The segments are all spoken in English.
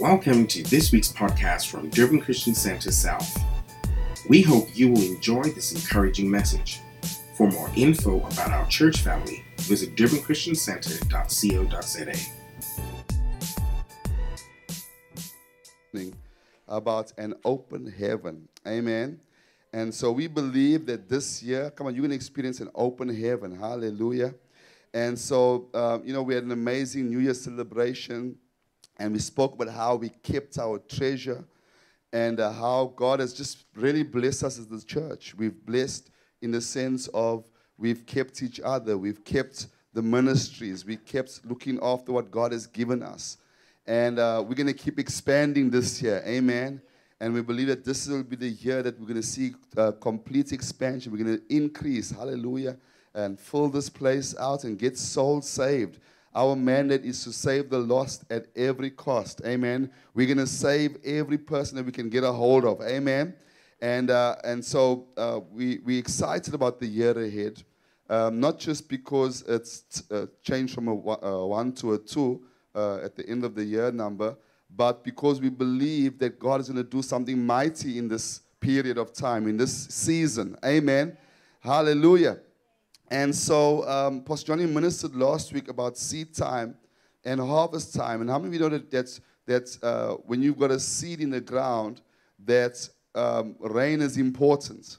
Welcome to this week's podcast from Durban Christian Center South. We hope you will enjoy this encouraging message. For more info about our church family, visit durbanchristiancenter.co.za. About an open heaven. Amen. And so we believe that this year, come on, you're going to experience an open heaven. Hallelujah. And so, uh, you know, we had an amazing New Year celebration, and we spoke about how we kept our treasure and uh, how God has just really blessed us as the church. We've blessed in the sense of we've kept each other, we've kept the ministries, we kept looking after what God has given us. And uh, we're going to keep expanding this year. Amen. And we believe that this will be the year that we're going to see uh, complete expansion. We're going to increase, hallelujah, and fill this place out and get souls saved. Our mandate is to save the lost at every cost. Amen. We're going to save every person that we can get a hold of. Amen. And, uh, and so uh, we, we're excited about the year ahead, um, not just because it's uh, changed from a uh, one to a two uh, at the end of the year number, but because we believe that God is going to do something mighty in this period of time, in this season. Amen. Hallelujah. And so, um, Pastor Johnny ministered last week about seed time and harvest time. And how many of you know that that's, uh, when you've got a seed in the ground, that um, rain is important.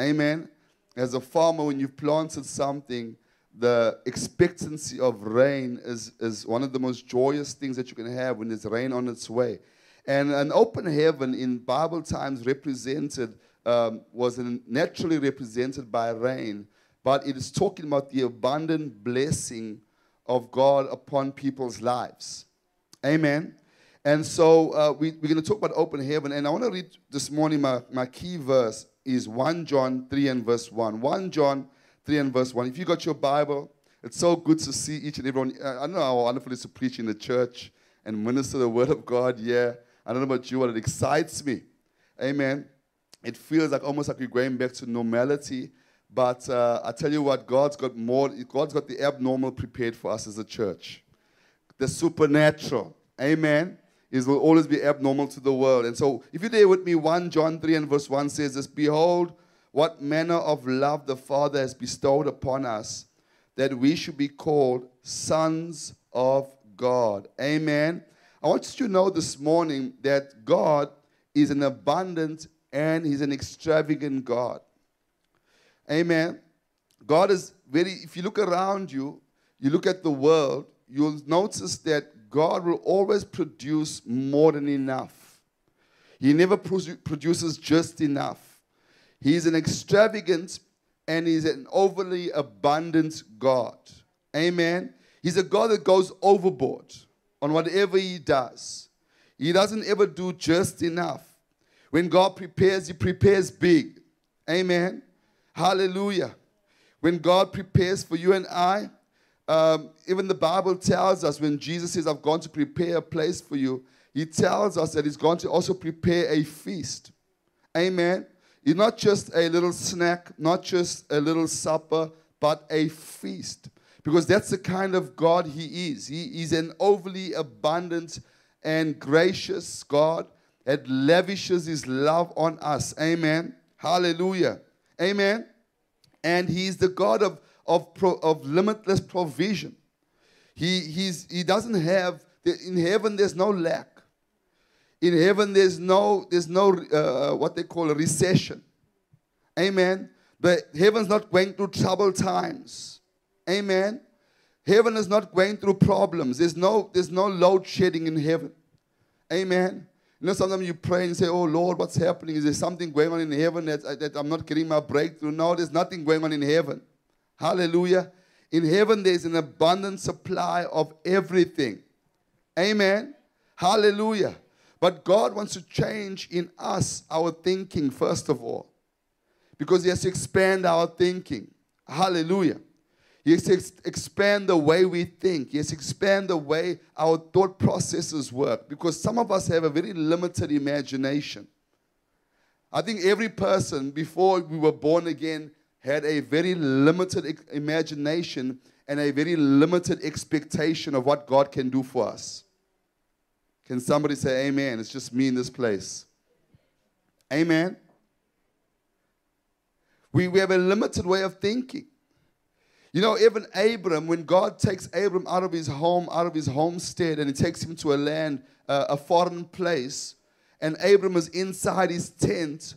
Amen. As a farmer, when you've planted something, the expectancy of rain is, is one of the most joyous things that you can have when there's rain on its way. And an open heaven in Bible times represented, um, was naturally represented by rain, but it is talking about the abundant blessing of God upon people's lives. Amen. And so uh, we, we're going to talk about open heaven. And I want to read this morning, my, my key verse is 1 John 3 and verse 1. 1 John 3 and verse 1. If you got your Bible, it's so good to see each and everyone. I know how wonderful it is to preach in the church and minister the word of God. Yeah. I don't know about you, but it excites me. Amen. It feels like almost like we're going back to normality. But uh, I tell you what, God's got more, God's got the abnormal prepared for us as a church. The supernatural. Amen is will always be abnormal to the world. And so, if you're there with me, 1 John 3 and verse 1 says this Behold, what manner of love the Father has bestowed upon us, that we should be called sons of God. Amen. I want you to know this morning that God is an abundant and He's an extravagant God. Amen. God is very, if you look around you, you look at the world, you'll notice that God will always produce more than enough. He never produces just enough. He's an extravagant and he's an overly abundant God. Amen. He's a God that goes overboard on whatever he does. He doesn't ever do just enough. When God prepares, he prepares big. Amen. Hallelujah. When God prepares for you and I, um, even the Bible tells us when Jesus says, I've gone to prepare a place for you, he tells us that he's going to also prepare a feast. Amen. It's not just a little snack, not just a little supper, but a feast. Because that's the kind of God he is. He is an overly abundant and gracious God that lavishes his love on us. Amen. Hallelujah. Amen. And he's the God of of, pro, of limitless provision. He, he's, he doesn't have, in heaven, there's no lack. In heaven, there's no, there's no uh, what they call a recession. Amen. The heaven's not going through troubled times. Amen. Heaven is not going through problems. There's no, there's no load shedding in heaven. Amen. You know, sometimes you pray and say, Oh Lord, what's happening? Is there something going on in heaven that, that I'm not getting my breakthrough? No, there's nothing going on in heaven. Hallelujah. In heaven, there's an abundant supply of everything. Amen. Hallelujah. But God wants to change in us our thinking, first of all, because He has to expand our thinking. Hallelujah. Ex- expand the way we think. To expand the way our thought processes work because some of us have a very limited imagination. I think every person, before we were born again, had a very limited imagination and a very limited expectation of what God can do for us. Can somebody say amen? It's just me in this place. Amen. We, we have a limited way of thinking. You know, even Abram, when God takes Abram out of his home, out of his homestead, and he takes him to a land, uh, a foreign place, and Abram is inside his tent,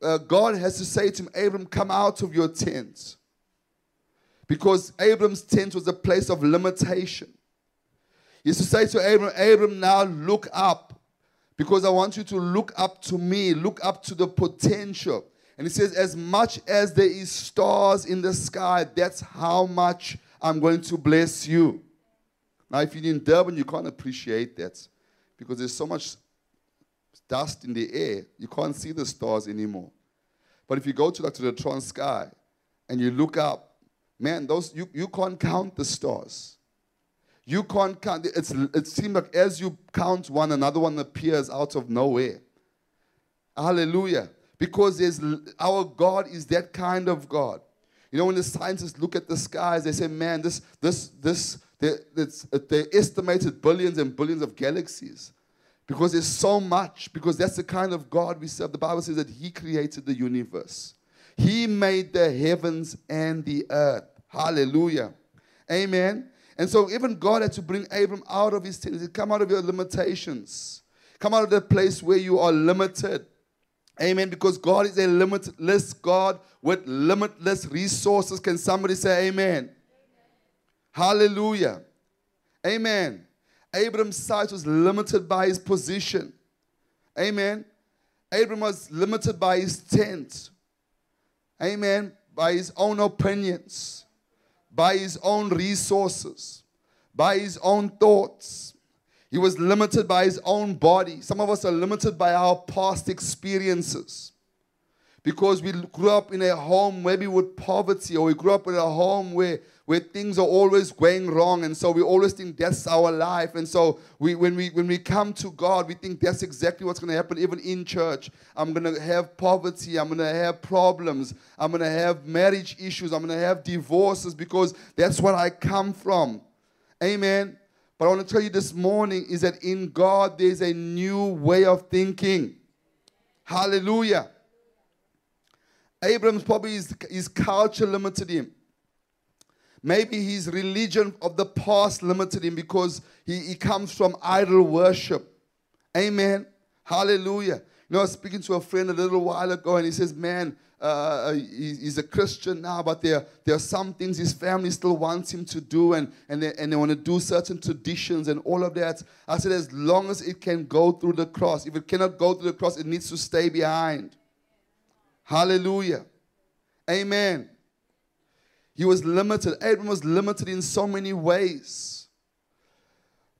uh, God has to say to him, Abram, come out of your tent. Because Abram's tent was a place of limitation. He used to say to Abram, Abram, now look up. Because I want you to look up to me, look up to the potential. And he says, As much as there is stars in the sky, that's how much I'm going to bless you. Now, if you're in Durban, you can't appreciate that because there's so much dust in the air, you can't see the stars anymore. But if you go to, like, to the Transkei and you look up, man, those you, you can't count the stars. You can't count. It's, it seems like as you count one, another one appears out of nowhere. Hallelujah. Because there's, our God is that kind of God. You know, when the scientists look at the skies, they say, man, this, this, this, uh, they estimated billions and billions of galaxies. Because there's so much, because that's the kind of God we serve. The Bible says that He created the universe, He made the heavens and the earth. Hallelujah. Amen. And so even God had to bring Abram out of his tent. Come out of your limitations. Come out of the place where you are limited. Amen. Because God is a limitless God with limitless resources. Can somebody say amen? amen. Hallelujah. Amen. Abram's sight was limited by his position. Amen. Abram was limited by his tent. Amen. By his own opinions, by his own resources, by his own thoughts. He was limited by his own body. Some of us are limited by our past experiences. Because we grew up in a home maybe with poverty or we grew up in a home where where things are always going wrong and so we always think that's our life. And so we when we when we come to god we think that's exactly what's going to happen. Even in church i'm going to have poverty i'm going to have problems i'm going to have marriage issues i'm going to have divorces because that's what i come from. Amen but i want to tell you this morning is that in god there's a new way of thinking hallelujah Abraham's probably his, his culture limited him. Maybe his religion of the past limited him because he, he comes from idol worship. Amen. Hallelujah. You know, I was speaking to a friend a little while ago, and he says, Man, uh, uh he's a Christian now, but there, there are some things his family still wants him to do, and, and, they, and they want to do certain traditions and all of that. I said, As long as it can go through the cross, if it cannot go through the cross, it needs to stay behind. Hallelujah. Amen. He was limited. Abram was limited in so many ways.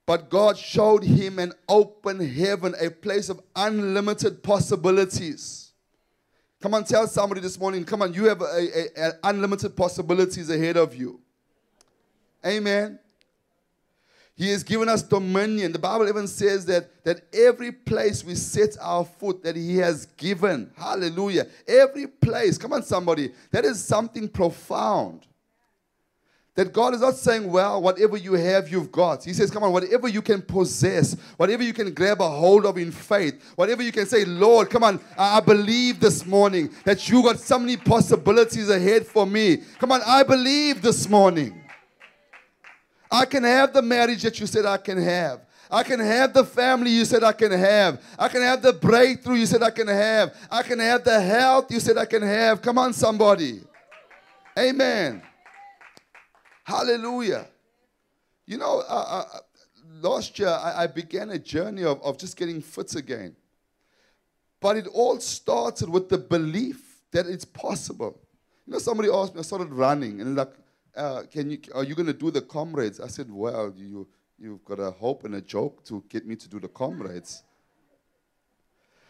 But God showed him an open heaven, a place of unlimited possibilities. Come on, tell somebody this morning, come on, you have a, a, a unlimited possibilities ahead of you. Amen. He has given us dominion. The Bible even says that, that every place we set our foot, that He has given. Hallelujah. Every place. Come on, somebody. That is something profound. That God is not saying, well, whatever you have, you've got. He says, come on, whatever you can possess, whatever you can grab a hold of in faith, whatever you can say, Lord, come on, I believe this morning that you got so many possibilities ahead for me. Come on, I believe this morning. I can have the marriage that you said I can have. I can have the family you said I can have. I can have the breakthrough you said I can have. I can have the health you said I can have. Come on, somebody. Amen. Hallelujah. You know, uh, uh, last year I, I, began a journey of, of just getting fit again. But it all started with the belief that it's possible. You know, somebody asked me, I started running, and like, uh, can you, are you going to do the comrades? I said, well, you, you've got a hope and a joke to get me to do the comrades.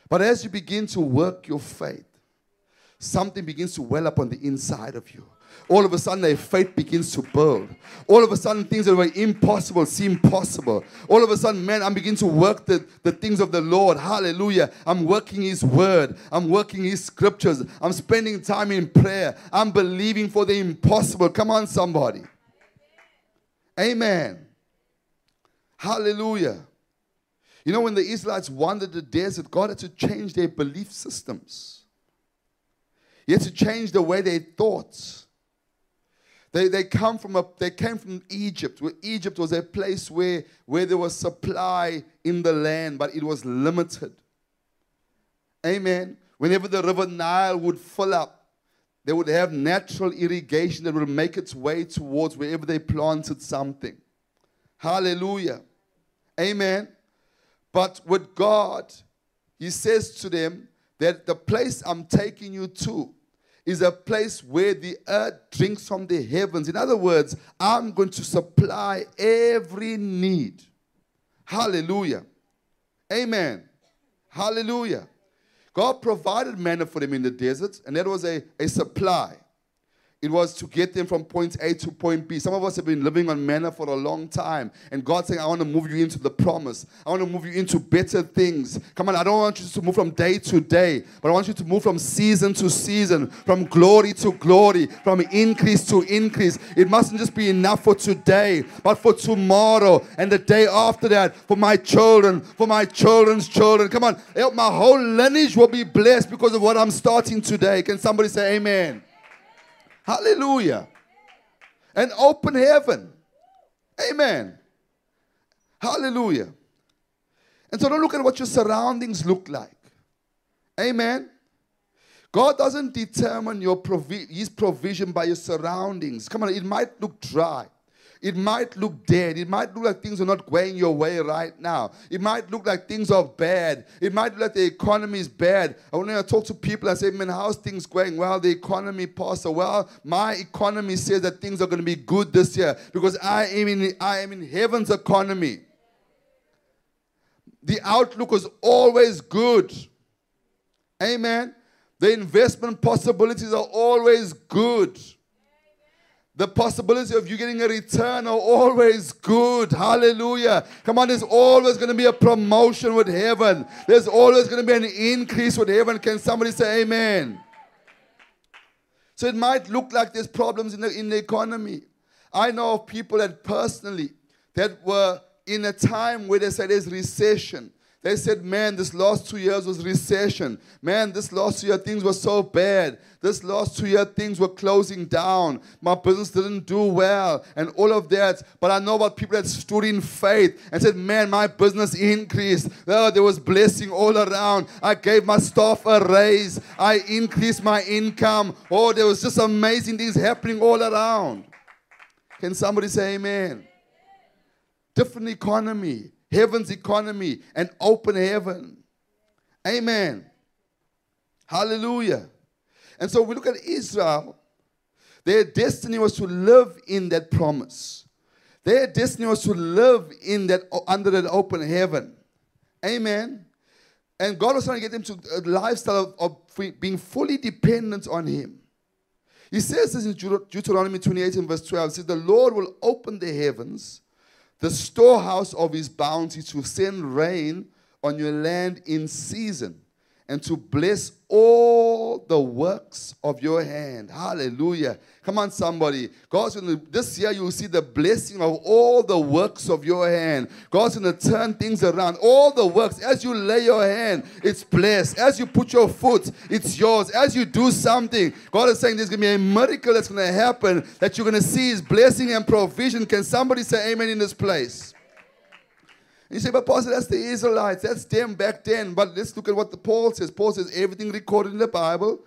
But as you begin to work your faith, something begins to well up on the inside of you. All of a sudden, their faith begins to build. All of a sudden, things that were impossible seem possible. All of a sudden, man, I'm beginning to work the, the things of the Lord. Hallelujah. I'm working His word. I'm working His scriptures. I'm spending time in prayer. I'm believing for the impossible. Come on, somebody. Amen. Hallelujah. You know, when the Israelites wandered the desert, God had to change their belief systems. He had to change the way they thought. They, they come from a they came from Egypt, where Egypt was a place where, where there was supply in the land, but it was limited. Amen. Whenever the river Nile would fill up, they would have natural irrigation that would make its way towards wherever they planted something. Hallelujah. Amen. But with God, He says to them that the place I'm taking you to is a place where the earth drinks from the heavens. In other words, I'm going to supply every need. Hallelujah. Amen. Hallelujah. God provided manna for them in the desert, and that was a, a supply. It was to get them from point A to point B. Some of us have been living on manna for a long time. And God's saying, I want to move you into the promise. I want to move you into better things. Come on, I don't want you to move from day to day, but I want you to move from season to season, from glory to glory, from increase to increase. It mustn't just be enough for today, but for tomorrow and the day after that, for my children, for my children's children. Come on, my whole lineage will be blessed because of what I'm starting today. Can somebody say amen? Hallelujah. An open heaven. Amen. Hallelujah. And so don't look at what your surroundings look like. Amen. God doesn't determine your provi- his provision by your surroundings. Come on, it might look dry. It might look dead. It might look like things are not going your way right now. It might look like things are bad. It might look like the economy is bad. I when I talk to people, I say, man, how's things going? Well, the economy, Pastor. Well, my economy says that things are going to be good this year because I am in, I am in heaven's economy. The outlook is always good. Amen. The investment possibilities are always good. The possibility of you getting a return are always good. Hallelujah. Come on, there's always going to be a promotion with heaven. There's always going to be an increase with heaven. Can somebody say amen? So it might look like there's problems in the, in the economy. I know of people that personally that were in a time where they said there's recession. They said, man, this last two years was recession. Man, this last year things were so bad. This last two year things were closing down. My business didn't do well and all of that. But I know about people that stood in faith and said, man, my business increased. Oh, there was blessing all around. I gave my staff a raise. I increased my income. Oh, there was just amazing things happening all around. Can somebody say amen? Different economy heaven's economy, and open heaven. Amen. Hallelujah. And so we look at Israel, their destiny was to live in that promise. Their destiny was to live in that under that open heaven. Amen. And God was trying to get them to uh, a lifestyle of, of being fully dependent on Him. He says this in Deuteronomy 28 and verse 12. It says, The Lord will open the heavens the storehouse of his bounty to send rain on your land in season and to bless all the works of your hand. Hallelujah. Come on, somebody. God's going to, this year you will see the blessing of all the works of your hand. God's going to turn things around. All the works, as you lay your hand, it's blessed. As you put your foot, it's yours. As you do something, God is saying there's going to be a miracle that's going to happen that you're going to see His blessing and provision. Can somebody say amen in this place? You say, but Pastor, that's the Israelites. That's them back then. But let's look at what the Paul says. Paul says everything recorded in the Bible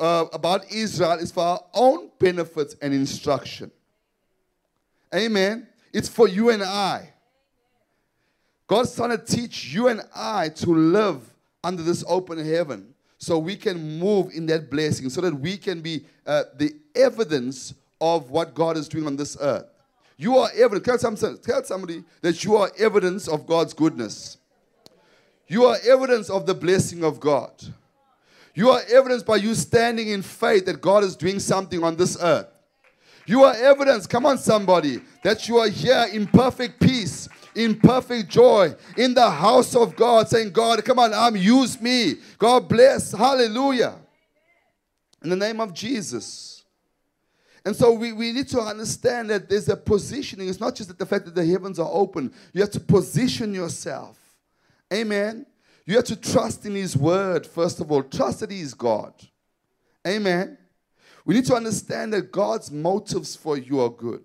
uh, about Israel is for our own benefit and instruction. Amen. It's for you and I. God's trying to teach you and I to live under this open heaven so we can move in that blessing, so that we can be uh, the evidence of what God is doing on this earth. You are evidence. Tell somebody, tell somebody that you are evidence of God's goodness. You are evidence of the blessing of God. You are evidence by you standing in faith that God is doing something on this earth. You are evidence, come on, somebody, that you are here in perfect peace, in perfect joy, in the house of God, saying, God, come on, I'm use me. God bless. Hallelujah. In the name of Jesus. And so we, we need to understand that there's a positioning. It's not just that the fact that the heavens are open. You have to position yourself. Amen. You have to trust in His word, first of all. Trust that He is God. Amen. We need to understand that God's motives for you are good.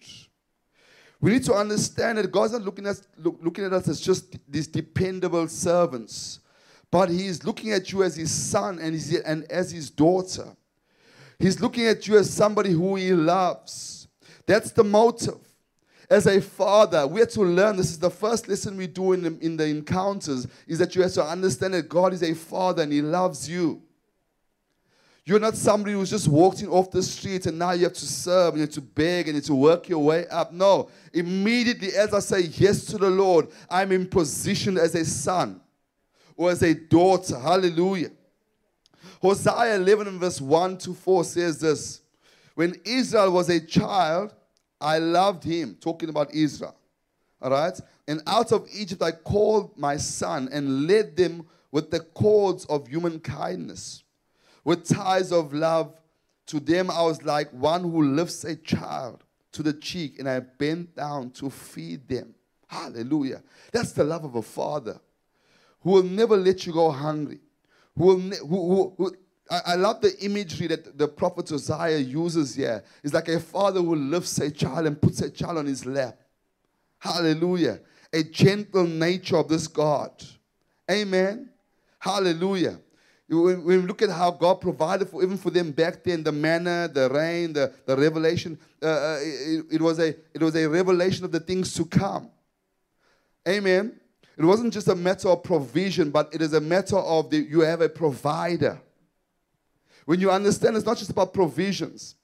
We need to understand that God's not looking at, look, looking at us as just these dependable servants, but He is looking at you as His son and, his, and as His daughter. He's looking at you as somebody who He loves. That's the motive. As a father, we have to learn this is the first lesson we do in the, in the encounters is that you have to understand that God is a father and He loves you. You're not somebody who's just walking off the street and now you have to serve and you have to beg and you have to work your way up. No. Immediately, as I say yes to the Lord, I'm in position as a son or as a daughter. Hallelujah. Hosea 11 and verse 1 to 4 says this When Israel was a child, I loved him. Talking about Israel. All right? And out of Egypt I called my son and led them with the cords of human kindness with ties of love. To them, I was like one who lifts a child to the cheek, and I bent down to feed them. Hallelujah. That's the love of a father who will never let you go hungry. Who will who, who, who I, love the imagery that the prophet Hosea uses here. It's like a father who lifts a child and puts a child on his lap. Hallelujah. A gentle nature of this God. Amen. Hallelujah. When we look at how God provided for even for them back then, the manna, the rain, the, the revelation, uh, uh, it, it, was a, it was a revelation of the things to come. Amen. It wasn't just a matter of provision, but it is a matter of the, you have a provider. When you understand, it's not just about provisions.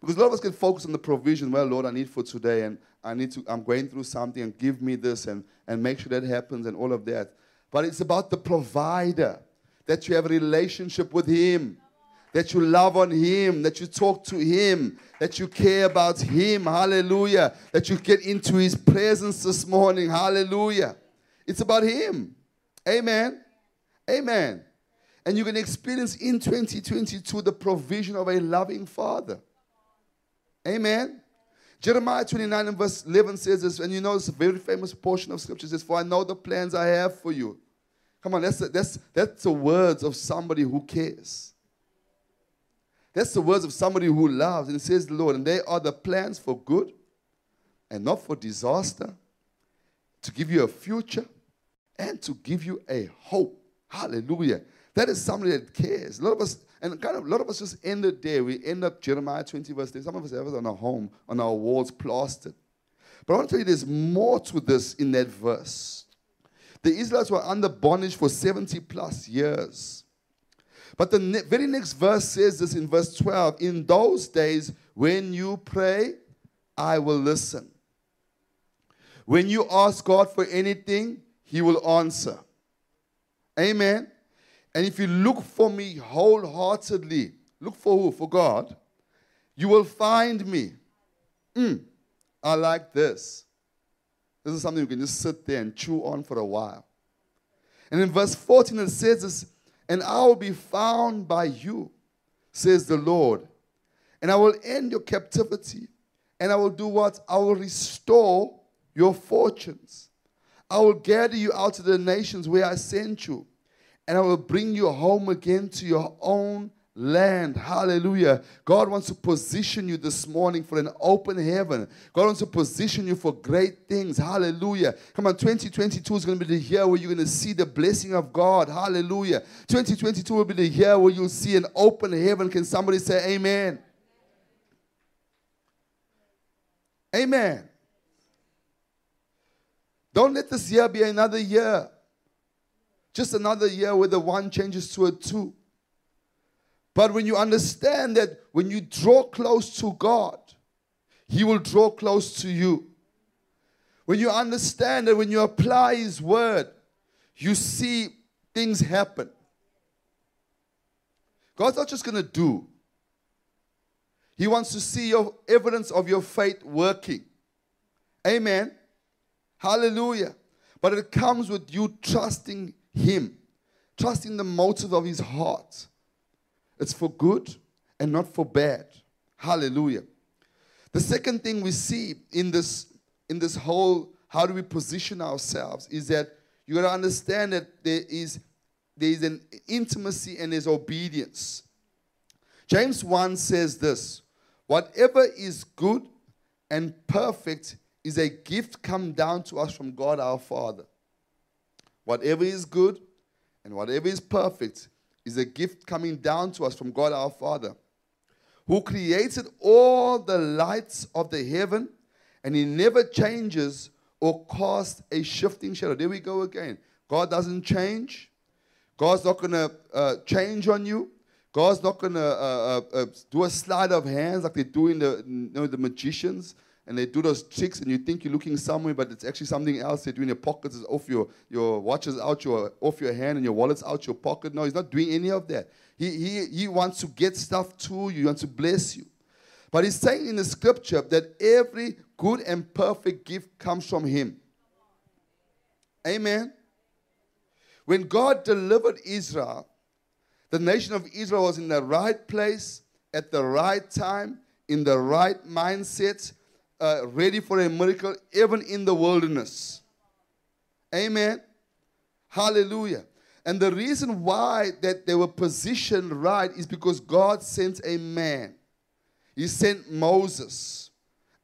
Because a lot of us can focus on the provision. Well, Lord, I need for today, and I need to, I'm going through something, and give me this, and, and make sure that happens, and all of that. But it's about the provider that you have a relationship with Him, that you love on Him, that you talk to Him, that you care about Him. Hallelujah. That you get into His presence this morning. Hallelujah. It's about Him. Amen. Amen. And you can experience in 2022 the provision of a loving Father. Amen. Jeremiah 29 and verse 11 says this, and you know it's a very famous portion of scripture says, For I know the plans I have for you Come on, that's, that's, that's the words of somebody who cares. That's the words of somebody who loves. And says the Lord, and they are the plans for good and not for disaster, to give you a future and to give you a hope. Hallelujah. That is somebody that cares. A lot of us, and kind of a lot of us just end the day. We end up Jeremiah 20, verse 10. Some of us have it on our home, on our walls plastered. But I want to tell you there's more to this in that verse. The Israelites were under bondage for 70 plus years. But the ne- very next verse says this in verse 12 In those days, when you pray, I will listen. When you ask God for anything, He will answer. Amen. And if you look for me wholeheartedly, look for who? For God, you will find me. Mm, I like this. This is something you can just sit there and chew on for a while. And in verse 14, it says this, and I will be found by you, says the Lord. And I will end your captivity. And I will do what? I will restore your fortunes. I will gather you out of the nations where I sent you. And I will bring you home again to your own land. Hallelujah. God wants to position you this morning for an open heaven. God wants to position you for great things. Hallelujah. Come on, 2022 is going to be the year where you're going to see the blessing of God. Hallelujah. 2022 will be the year where you'll see an open heaven. Can somebody say amen? Amen. Don't let this year be another year. Just another year where the one changes to a two. But when you understand that when you draw close to God, He will draw close to you. When you understand that when you apply His word, you see things happen. God's not just going to do, He wants to see your evidence of your faith working. Amen. Hallelujah. But it comes with you trusting Him, trusting the motive of His heart. It's for good and not for bad. Hallelujah. The second thing we see in this in this whole how do we position ourselves is that you got to understand that there is there is an intimacy and there's obedience. James 1 says this whatever is good and perfect is a gift come down to us from God our Father. Whatever is good and whatever is perfect is a gift coming down to us from God our Father, who created all the lights of the heaven, and He never changes or casts a shifting shadow. There we go again. God doesn't change. God's not going to uh, change on you. God's not going to uh, uh, uh, do a slide of hands like they do in the, you know, the magicians and they do those tricks and you think you're looking somewhere, but it's actually something else. They do in your pockets, is off your, your watches out your off your hand and your wallet's out your pocket. No, he's not doing any of that. He, he, he wants to get stuff to you, he wants to bless you. But he's saying in the scripture that every good and perfect gift comes from him. Amen. When God delivered Israel, the nation of Israel was in the right place at the right time, in the right mindset, uh, ready for a miracle, even in the wilderness. Amen. Hallelujah. And the reason why that they were positioned right is because God sent a man. He sent Moses.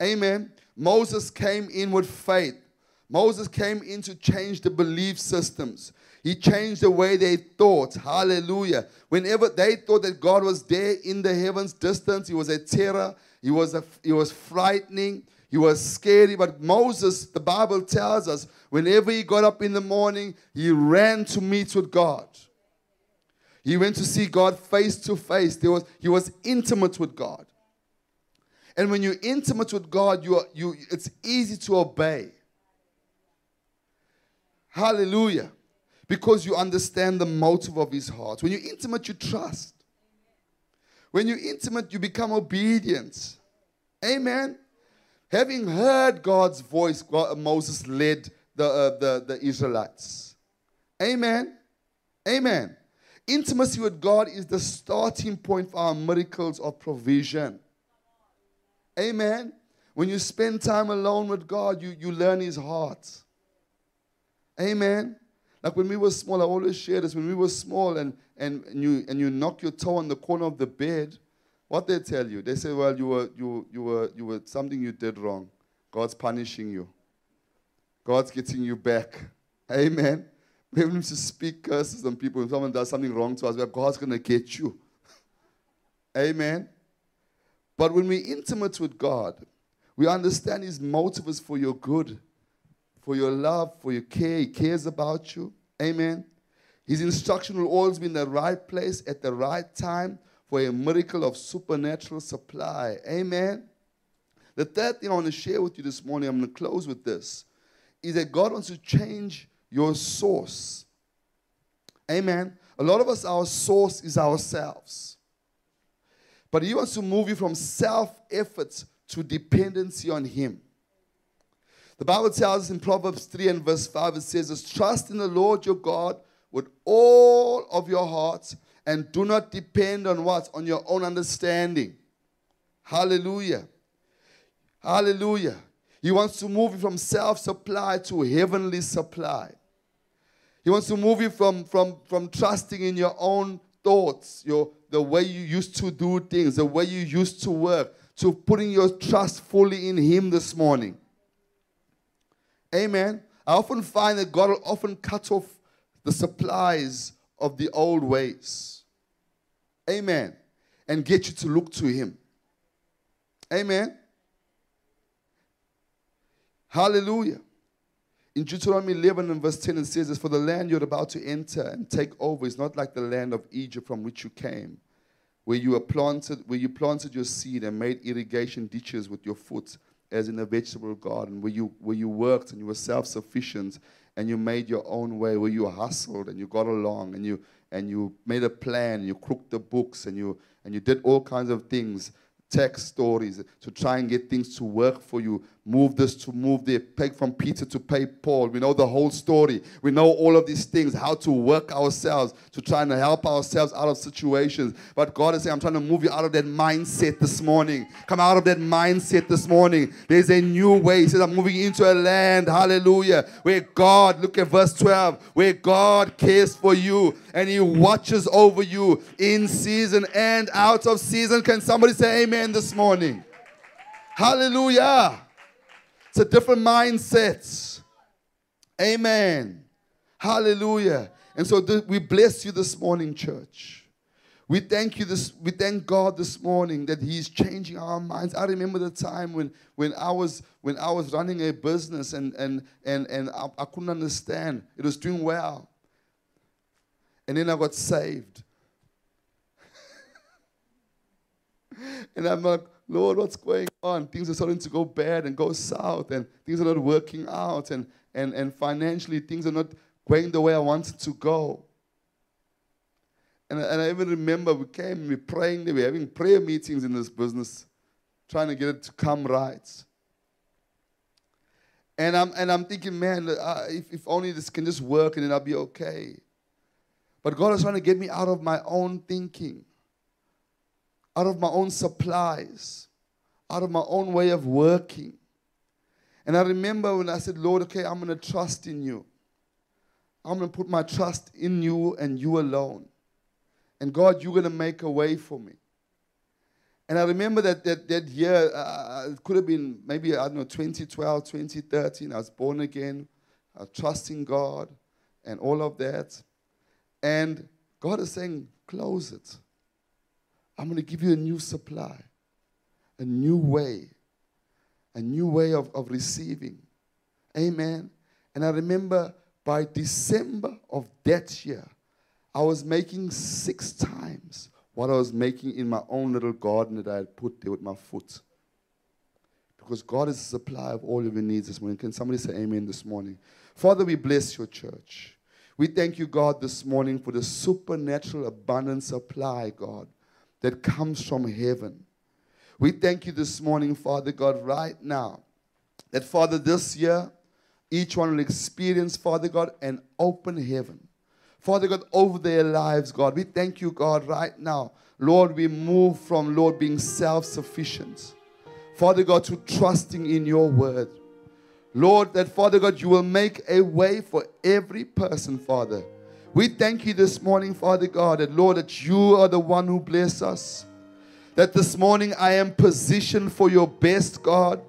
Amen. Moses came in with faith. Moses came in to change the belief systems. He changed the way they thought. Hallelujah. Whenever they thought that God was there in the heavens distance, he was a terror. He was, a, he was frightening. He was scary. But Moses, the Bible tells us, whenever he got up in the morning, he ran to meet with God. He went to see God face to face. There was, he was intimate with God. And when you're intimate with God, you are, you, it's easy to obey. Hallelujah. Because you understand the motive of his heart. When you're intimate, you trust. When you're intimate, you become obedient. Amen. Having heard God's voice, God, Moses led the, uh, the, the Israelites. Amen. Amen. Intimacy with God is the starting point for our miracles of provision. Amen. When you spend time alone with God, you, you learn His heart. Amen. Like when we were small, I always share this. When we were small and, and, and, you, and you knock your toe on the corner of the bed, what they tell you? They say, well, you were, you, you, were, you were something you did wrong. God's punishing you. God's getting you back. Amen. We have to speak curses on people. If someone does something wrong to us, well, God's going to get you. Amen. But when we're intimate with God, we understand His motive is for your good for your love, for your care. He cares about you. Amen. His instruction will always be in the right place at the right time for a miracle of supernatural supply. Amen. The third thing I want to share with you this morning, I'm going to close with this, is that God wants to change your source. Amen. A lot of us, our source is ourselves. But He wants to move you from self efforts to dependency on Him. The Bible tells us in Proverbs 3 and verse 5, it says, Trust in the Lord your God with all of your heart and do not depend on what? On your own understanding. Hallelujah. Hallelujah. He wants to move you from self supply to heavenly supply. He wants to move you from, from, from trusting in your own thoughts, your, the way you used to do things, the way you used to work, to putting your trust fully in Him this morning. Amen. I often find that God will often cut off the supplies of the old ways. Amen. And get you to look to Him. Amen. Hallelujah. In Deuteronomy 11 and verse 10, it says this For the land you're about to enter and take over is not like the land of Egypt from which you came, where you, planted, where you planted your seed and made irrigation ditches with your foot as in a vegetable garden where you, where you worked and you were self sufficient and you made your own way, where you hustled and you got along and you, and you made a plan you crooked the books and you, and you did all kinds of things, text stories to try and get things to work for you. Move this to move the peg from Peter to pay Paul. We know the whole story. We know all of these things, how to work ourselves, to try and help ourselves out of situations. But God is saying, I'm trying to move you out of that mindset this morning. Come out of that mindset this morning. There's a new way. He says, I'm moving into a land, hallelujah, where God, look at verse 12, where God cares for you and He watches over you in season and out of season. Can somebody say amen this morning? Hallelujah. It's a different mindset. Amen. Hallelujah. And so th- we bless you this morning, church. We thank you this, we thank God this morning that He's changing our minds. I remember the time when, when I was when I was running a business and and and, and I, I couldn't understand. It was doing well. And then I got saved. and I'm like, Lord, what's going on? Things are starting to go bad and go south, and things are not working out, and, and, and financially, things are not going the way I wanted to go. And, and I even remember we came, we praying, we were having prayer meetings in this business, trying to get it to come right. And I'm, and I'm thinking, man, uh, if, if only this can just work and then I'll be okay. But God is trying to get me out of my own thinking out of my own supplies, out of my own way of working. And I remember when I said, Lord, okay, I'm going to trust in you. I'm going to put my trust in you and you alone. And God, you're going to make a way for me. And I remember that that, that year, uh, uh it could have been maybe, I don't know, 2012, 2013. I was born again, uh, trusting God and all of that. And God is saying, close it. I'm going to give you a new supply, a new way, a new way of, of receiving. Amen. And I remember by December of that year, I was making six times what I was making in my own little garden that I had put there with my foot. Because God is the supply of all of your needs this morning. Can somebody say amen this morning? Father, we bless your church. We thank you, God, this morning for the supernatural abundant supply, God, that comes from heaven. We thank you this morning, Father God, right now, that Father, this year, each one will experience, Father God, an open heaven. Father God, over their lives, God. We thank you, God, right now. Lord, we move from, Lord, being self sufficient, Father God, to trusting in your word. Lord, that Father God, you will make a way for every person, Father, we thank you this morning, Father God, that Lord, that you are the one who bless us. That this morning I am positioned for your best, God.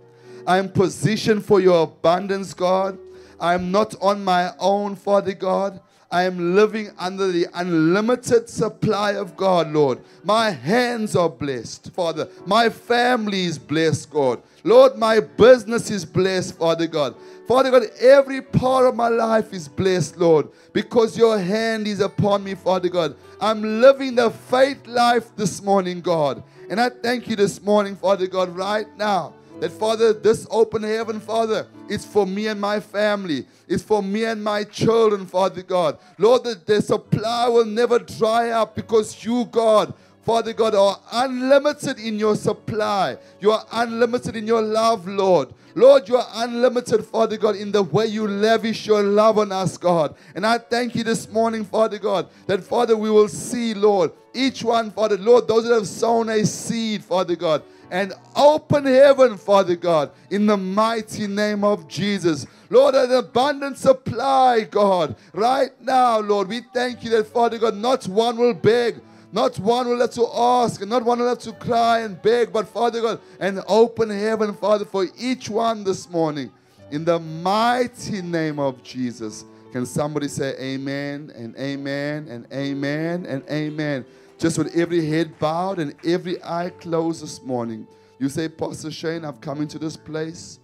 I am positioned for your abundance, God. I am not on my own, Father God. I am living under the unlimited supply of God, Lord. My hands are blessed, Father. My family is blessed, God. Lord, my business is blessed, Father God. Father God, every part of my life is blessed, Lord, because your hand is upon me, Father God. I'm living the faith life this morning, God. And I thank you this morning, Father God, right now that, Father, this open heaven, Father, is for me and my family. It's for me and my children, Father God. Lord, that the supply will never dry up because you, God, Father God, are unlimited in your supply. You are unlimited in your love, Lord. Lord, you are unlimited, Father God, in the way you lavish your love on us, God. And I thank you this morning, Father God, that, Father, we will see, Lord, each one, Father, Lord, those that have sown a seed, Father God, and open heaven, Father God, in the mighty name of Jesus. Lord, an abundant supply, God, right now, Lord. We thank you that, Father God, not one will beg. Not one will have to ask, and not one will have to cry and beg, but Father God, and open heaven, Father, for each one this morning. In the mighty name of Jesus. Can somebody say amen and amen and amen and amen? Just with every head bowed and every eye closed this morning. You say, Pastor Shane, I've come into this place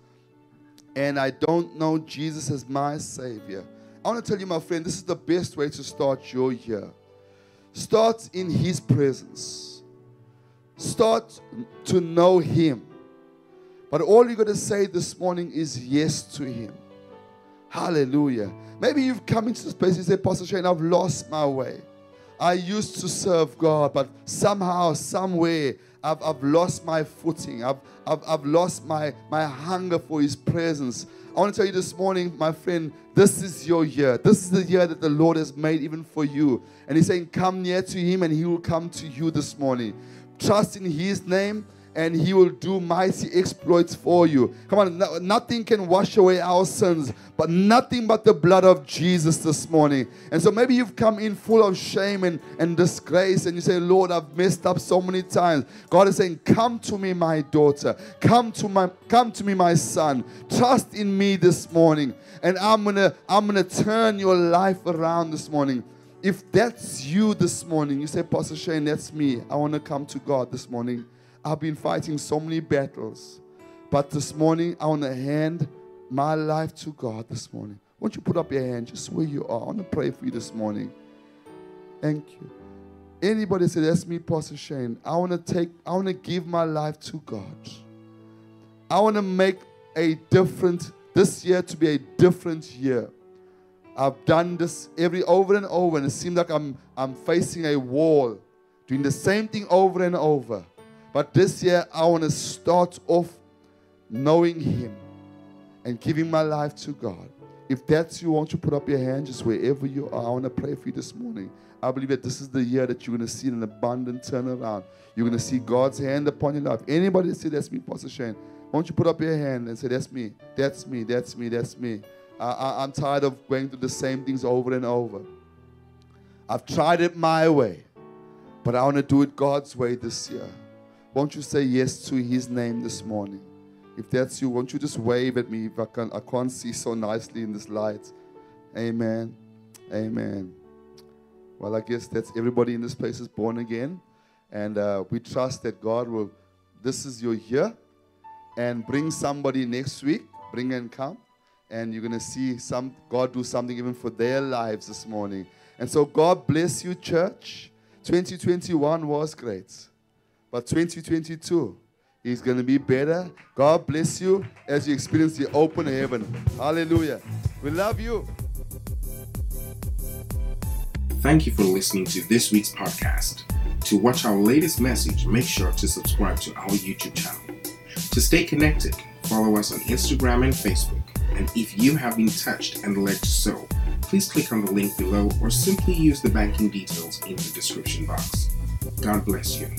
and I don't know Jesus as my Savior. I want to tell you, my friend, this is the best way to start your year. Start in His presence, start to know Him. But all you got to say this morning is yes to Him. Hallelujah. Maybe you've come into this place, you say, Pastor Shane, I've lost my way. I used to serve God, but somehow, somewhere, I've, I've lost my footing. I've, I've, I've lost my, my hunger for His presence. I want to tell you this morning, my friend, this is your year. This is the year that the Lord has made even for you. And He's saying, Come near to Him, and He will come to you this morning. Trust in His name and he will do mighty exploits for you. Come on, no, nothing can wash away our sins, but nothing but the blood of Jesus this morning. And so maybe you've come in full of shame and, and disgrace, and you say, Lord, I've messed up so many times. God is saying, Come to me, my daughter. Come to my come to me, my son. Trust in me this morning. And I'm gonna I'm gonna turn your life around this morning. If that's you this morning, you say, Pastor Shane, that's me. I want to come to God this morning. I've been fighting so many battles. But this morning, I want to hand my life to God this morning. Won't you put up your hand just where you are? I want to pray for you this morning. Thank you. Anybody say, That's me, Pastor Shane. I want to take, I want to give my life to God. I want to make a different, this year to be a different year. I've done this every over and over, and it seems like I'm I'm facing a wall, doing the same thing over and over. But this year, I want to start off knowing Him and giving my life to God. If that's you, want you put up your hand just wherever you are. I want to pray for you this morning. I believe that this is the year that you're going to see an abundant turnaround. You're going to see God's hand upon your life. Anybody say that's me, Pastor Shane? Won't you put up your hand and say, That's me, that's me, that's me, that's me. I, am tired of going through the same things over and over. I've tried it my way, but I want to do it God's way this year. Won't you say yes to his name this morning? If that's you, won't you just wave at me if I, can, I can't see so nicely in this light? Amen. Amen. Well, I guess that's everybody in this place is born again. And uh, we trust that God will, this is your year. And bring somebody next week, bring and come. And you're going to see some God do something even for their lives this morning. And so, God bless you, church. 2021 was great. But 2022 is going to be better. God bless you as you experience the open heaven. Hallelujah. We love you. Thank you for listening to this week's podcast. To watch our latest message, make sure to subscribe to our YouTube channel. To stay connected, follow us on Instagram and Facebook. And if you have been touched and led to sow, please click on the link below or simply use the banking details in the description box. God bless you.